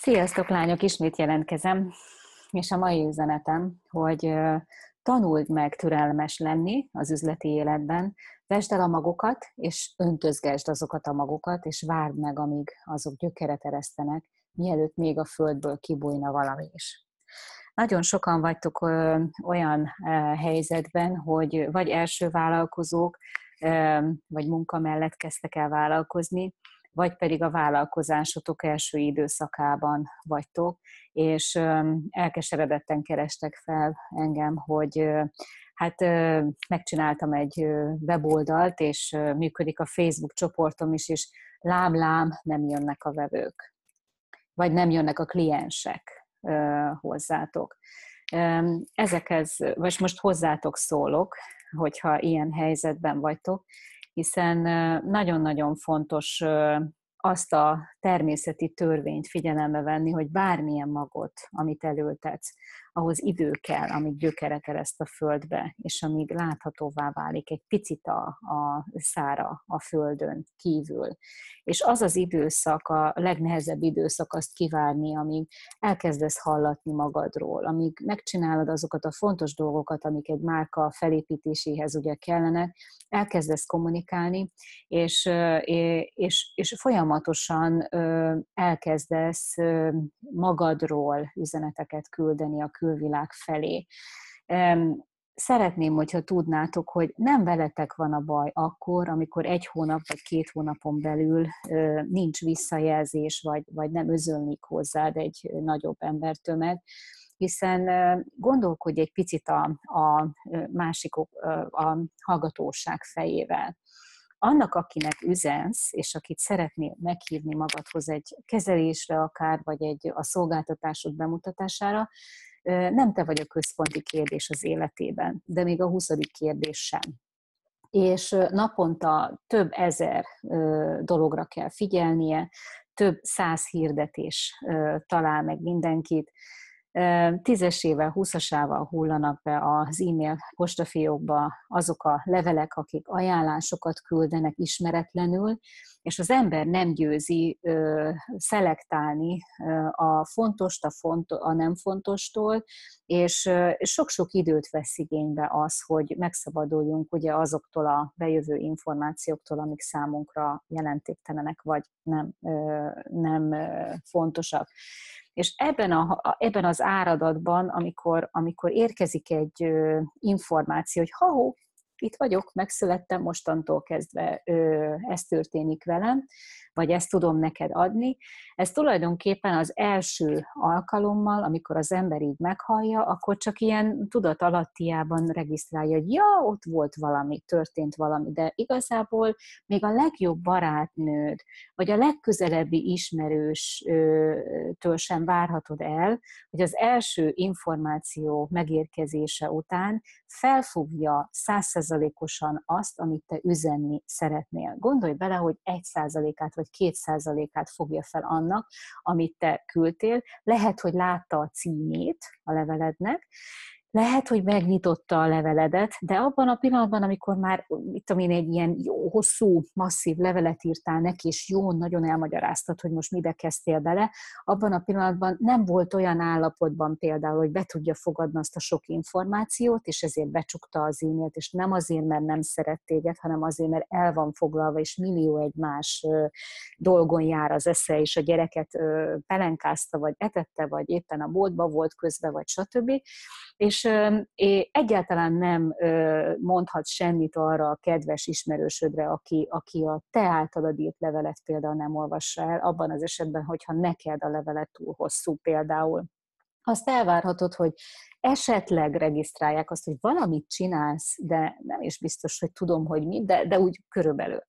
Sziasztok, lányok! Ismét jelentkezem, és a mai üzenetem, hogy tanuld meg türelmes lenni az üzleti életben, vesd el a magokat, és öntözgesd azokat a magokat, és várd meg, amíg azok gyökeret eresztenek, mielőtt még a földből kibújna valami is. Nagyon sokan vagytok olyan helyzetben, hogy vagy első vállalkozók, vagy munka mellett kezdtek el vállalkozni, vagy pedig a vállalkozásotok első időszakában vagytok, és elkeseredetten kerestek fel engem, hogy hát megcsináltam egy weboldalt, és működik a Facebook csoportom is, és lám-lám nem jönnek a vevők, vagy nem jönnek a kliensek hozzátok. Ezekhez, vagy most hozzátok szólok, hogyha ilyen helyzetben vagytok, hiszen nagyon-nagyon fontos azt a természeti törvényt figyelembe venni, hogy bármilyen magot, amit elültetsz, ahhoz idő kell, amíg gyökeret ereszt a földbe, és amíg láthatóvá válik egy picit a, a szára a földön kívül. És az az időszak, a legnehezebb időszak azt kivárni, amíg elkezdesz hallatni magadról, amíg megcsinálod azokat a fontos dolgokat, amik egy márka felépítéséhez ugye kellenek, elkezdesz kommunikálni, és, és, és folyamatosan elkezdesz magadról üzeneteket küldeni a külvilág felé. Szeretném, hogyha tudnátok, hogy nem veletek van a baj akkor, amikor egy hónap vagy két hónapon belül nincs visszajelzés, vagy, vagy nem özönlik hozzád egy nagyobb embertömeg, hiszen gondolkodj egy picit a, a másik a hallgatóság fejével. Annak, akinek üzensz, és akit szeretnél meghívni magadhoz egy kezelésre akár, vagy egy a szolgáltatásod bemutatására, nem te vagy a központi kérdés az életében, de még a huszadik kérdés sem. És naponta több ezer dologra kell figyelnie, több száz hirdetés talál meg mindenkit, tízesével, húszasával hullanak be az e-mail postafiókba azok a levelek, akik ajánlásokat küldenek ismeretlenül, és az ember nem győzi ö, szelektálni ö, a fontost a, font, a nem fontostól, és ö, sok-sok időt vesz igénybe az, hogy megszabaduljunk ugye azoktól a bejövő információktól, amik számunkra jelentéktelenek, vagy nem, ö, nem ö, fontosak. És ebben, a, ebben az áradatban, amikor, amikor érkezik egy ö, információ, hogy ha itt vagyok, megszülettem, mostantól kezdve ez történik velem, vagy ezt tudom neked adni. Ez tulajdonképpen az első alkalommal, amikor az ember így meghallja, akkor csak ilyen tudat alattiában regisztrálja, hogy ja, ott volt valami, történt valami, de igazából még a legjobb barátnőd, vagy a legközelebbi ismerőstől sem várhatod el, hogy az első információ megérkezése után felfogja százszerzalékosan azt, amit te üzenni szeretnél. Gondolj bele, hogy egy százalékát vagy két százalékát fogja fel annak, amit te küldtél. Lehet, hogy látta a címét a levelednek, lehet, hogy megnyitotta a leveledet, de abban a pillanatban, amikor már, mit tudom én, egy ilyen jó, hosszú, masszív levelet írtál neki, és jó, nagyon elmagyaráztad, hogy most mibe kezdtél bele, abban a pillanatban nem volt olyan állapotban például, hogy be tudja fogadni azt a sok információt, és ezért becsukta az e-mailt, és nem azért, mert nem szeret téged, hanem azért, mert el van foglalva, és millió egy más dolgon jár az esze, és a gyereket pelenkázta, vagy etette, vagy éppen a boltba volt közbe, vagy stb. És és egyáltalán nem mondhat semmit arra a kedves ismerősödre, aki, aki a te általad írt levelet például nem olvassa el, abban az esetben, hogyha neked a levelet túl hosszú például. Azt elvárhatod, hogy esetleg regisztrálják azt, hogy valamit csinálsz, de nem is biztos, hogy tudom, hogy mi, de, de úgy körülbelül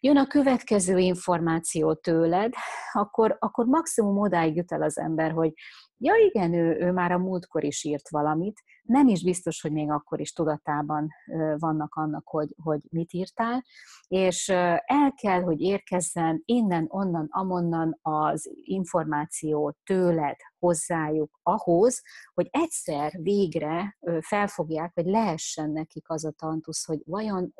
jön a következő információ tőled, akkor, akkor maximum odáig jut el az ember, hogy ja igen, ő, ő már a múltkor is írt valamit, nem is biztos, hogy még akkor is tudatában vannak annak, hogy, hogy mit írtál, és el kell, hogy érkezzen innen, onnan, amonnan az információ tőled, hozzájuk ahhoz, hogy egyszer végre felfogják, vagy lehessen nekik az a tantusz, hogy vajon,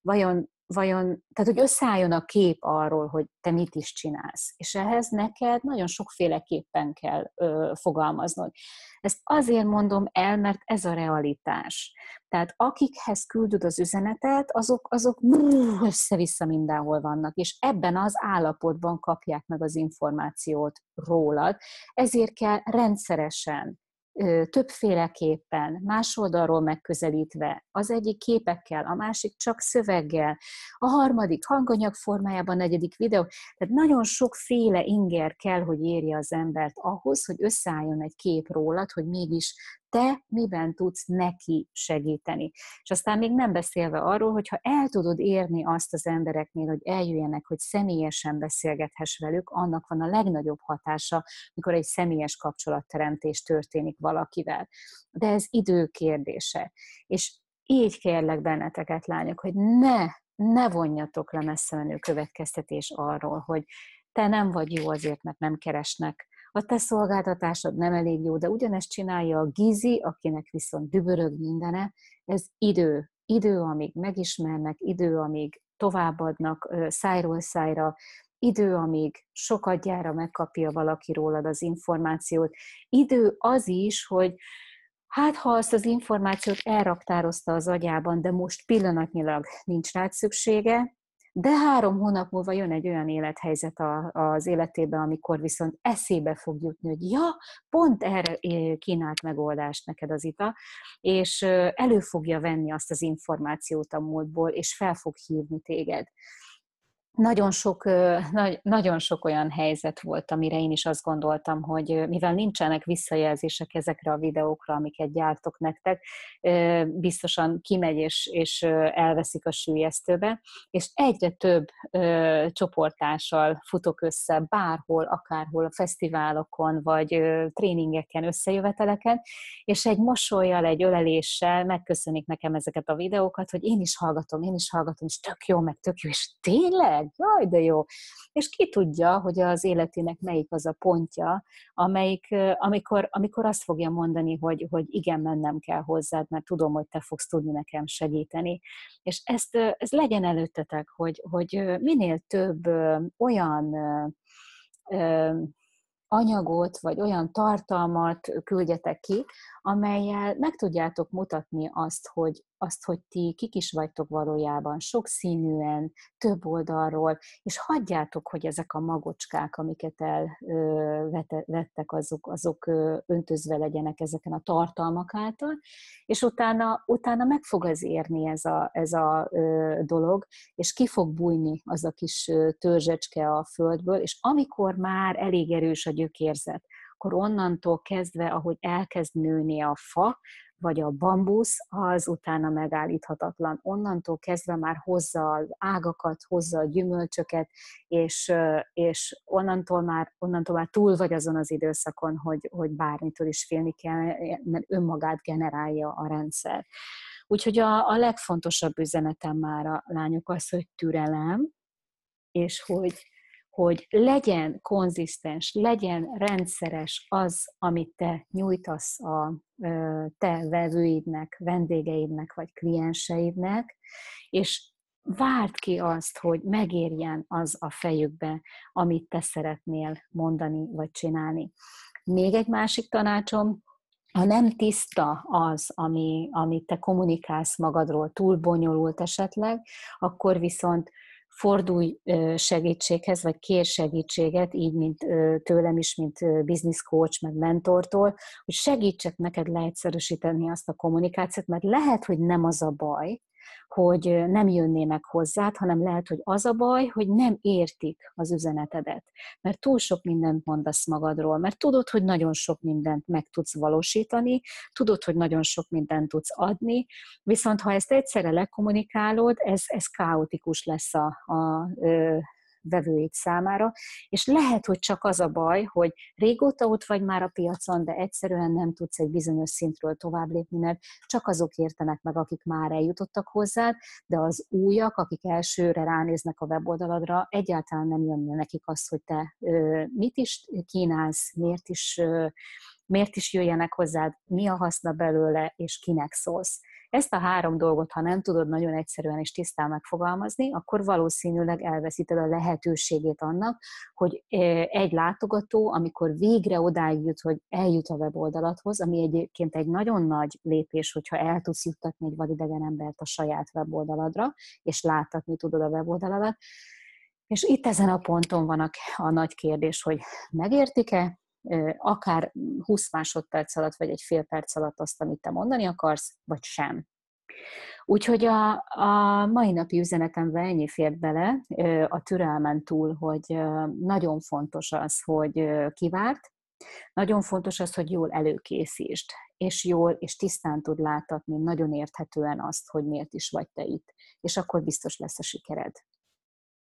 vajon vajon, tehát hogy összeálljon a kép arról, hogy te mit is csinálsz. És ehhez neked nagyon sokféleképpen kell ö, fogalmaznod. Ezt azért mondom el, mert ez a realitás. Tehát akikhez küldöd az üzenetet, azok, azok össze-vissza mindenhol vannak, és ebben az állapotban kapják meg az információt rólad. Ezért kell rendszeresen többféleképpen, más oldalról megközelítve, az egyik képekkel, a másik csak szöveggel, a harmadik hanganyag formájában, a negyedik videó. Tehát nagyon sokféle inger kell, hogy érje az embert ahhoz, hogy összeálljon egy kép rólad, hogy mégis te miben tudsz neki segíteni. És aztán még nem beszélve arról, hogy ha el tudod érni azt az embereknél, hogy eljöjjenek, hogy személyesen beszélgethess velük, annak van a legnagyobb hatása, mikor egy személyes kapcsolatteremtés történik valakivel. De ez idő kérdése. És így kérlek benneteket, lányok, hogy ne, ne vonjatok le messze menő következtetés arról, hogy te nem vagy jó azért, mert nem keresnek, a te szolgáltatásod nem elég jó, de ugyanezt csinálja a Gizi, akinek viszont dübörög mindene, ez idő. Idő, amíg megismernek, idő, amíg továbbadnak szájról szájra, idő, amíg sokadjára megkapja valaki rólad az információt. Idő az is, hogy hát ha azt az információt elraktározta az agyában, de most pillanatnyilag nincs rá szüksége, de három hónap múlva jön egy olyan élethelyzet az életébe, amikor viszont eszébe fog jutni, hogy ja, pont erre kínált megoldást neked az ita, és elő fogja venni azt az információt a múltból, és fel fog hívni téged nagyon sok, nagyon sok olyan helyzet volt, amire én is azt gondoltam, hogy mivel nincsenek visszajelzések ezekre a videókra, amiket gyártok nektek, biztosan kimegy és, és elveszik a sűjesztőbe, és egyre több csoportással futok össze bárhol, akárhol, a fesztiválokon, vagy tréningeken, összejöveteleken, és egy mosolyjal, egy öleléssel megköszönik nekem ezeket a videókat, hogy én is hallgatom, én is hallgatom, és tök jó, meg tök jó, és tényleg? Meg, jaj, de jó. És ki tudja, hogy az életének melyik az a pontja, amelyik, amikor, amikor azt fogja mondani, hogy, hogy igen, mennem kell hozzád, mert tudom, hogy te fogsz tudni nekem segíteni. És ezt, ez legyen előttetek, hogy, hogy minél több olyan anyagot, vagy olyan tartalmat küldjetek ki, amelyel meg tudjátok mutatni azt, hogy, azt, hogy ti kik is vagytok valójában, sokszínűen, több oldalról, és hagyjátok, hogy ezek a magocskák, amiket elvettek, azok, azok öntözve legyenek ezeken a tartalmak által, és utána, utána meg fog az érni ez a, ez a dolog, és ki fog bújni az a kis törzsecske a földből, és amikor már elég erős a gyökérzet, akkor onnantól kezdve, ahogy elkezd nőni a fa, vagy a bambusz, az utána megállíthatatlan. Onnantól kezdve már hozza az ágakat, hozza a gyümölcsöket, és, és onnantól, már, onnantól már túl vagy azon az időszakon, hogy, hogy bármitől is félni kell, mert önmagát generálja a rendszer. Úgyhogy a, a legfontosabb üzenetem már a lányok az, hogy türelem, és hogy, hogy legyen konzisztens, legyen rendszeres az, amit te nyújtasz a te vevőidnek, vendégeidnek vagy klienseidnek, és várd ki azt, hogy megérjen az a fejükbe, amit te szeretnél mondani vagy csinálni. Még egy másik tanácsom, ha nem tiszta az, ami, amit te kommunikálsz magadról, túl bonyolult esetleg, akkor viszont fordulj segítséghez, vagy kér segítséget, így, mint tőlem is, mint business coach, meg mentortól, hogy segítsek neked leegyszerűsíteni azt a kommunikációt, mert lehet, hogy nem az a baj, hogy nem jönnének hozzád, hanem lehet, hogy az a baj, hogy nem értik az üzenetedet. Mert túl sok mindent mondasz magadról, mert tudod, hogy nagyon sok mindent meg tudsz valósítani, tudod, hogy nagyon sok mindent tudsz adni, viszont ha ezt egyszerre lekommunikálod, ez, ez káotikus lesz a, a vevőid számára, és lehet, hogy csak az a baj, hogy régóta ott vagy már a piacon, de egyszerűen nem tudsz egy bizonyos szintről tovább lépni, mert csak azok értenek meg, akik már eljutottak hozzád, de az újak, akik elsőre ránéznek a weboldaladra, egyáltalán nem jönne nekik az, hogy te mit is kínálsz, miért is, miért is jöjjenek hozzád, mi a haszna belőle, és kinek szólsz Ezt a három dolgot, ha nem tudod nagyon egyszerűen és tisztán megfogalmazni, akkor valószínűleg elveszíted a lehetőségét annak, hogy egy látogató, amikor végre odáig jut, hogy eljut a weboldalathoz, ami egyébként egy nagyon nagy lépés, hogyha el tudsz juttatni egy vadidegen embert a saját weboldaladra, és láttatni tudod a weboldaladat, és itt ezen a ponton van a, a nagy kérdés, hogy megértik-e, akár 20 másodperc alatt, vagy egy fél perc alatt azt, amit te mondani akarsz, vagy sem. Úgyhogy a, a mai napi üzenetembe ennyi fért bele a türelmen túl, hogy nagyon fontos az, hogy kivárt, nagyon fontos az, hogy jól előkészítsd, és jól és tisztán tud láthatni, nagyon érthetően azt, hogy miért is vagy te itt. És akkor biztos lesz a sikered.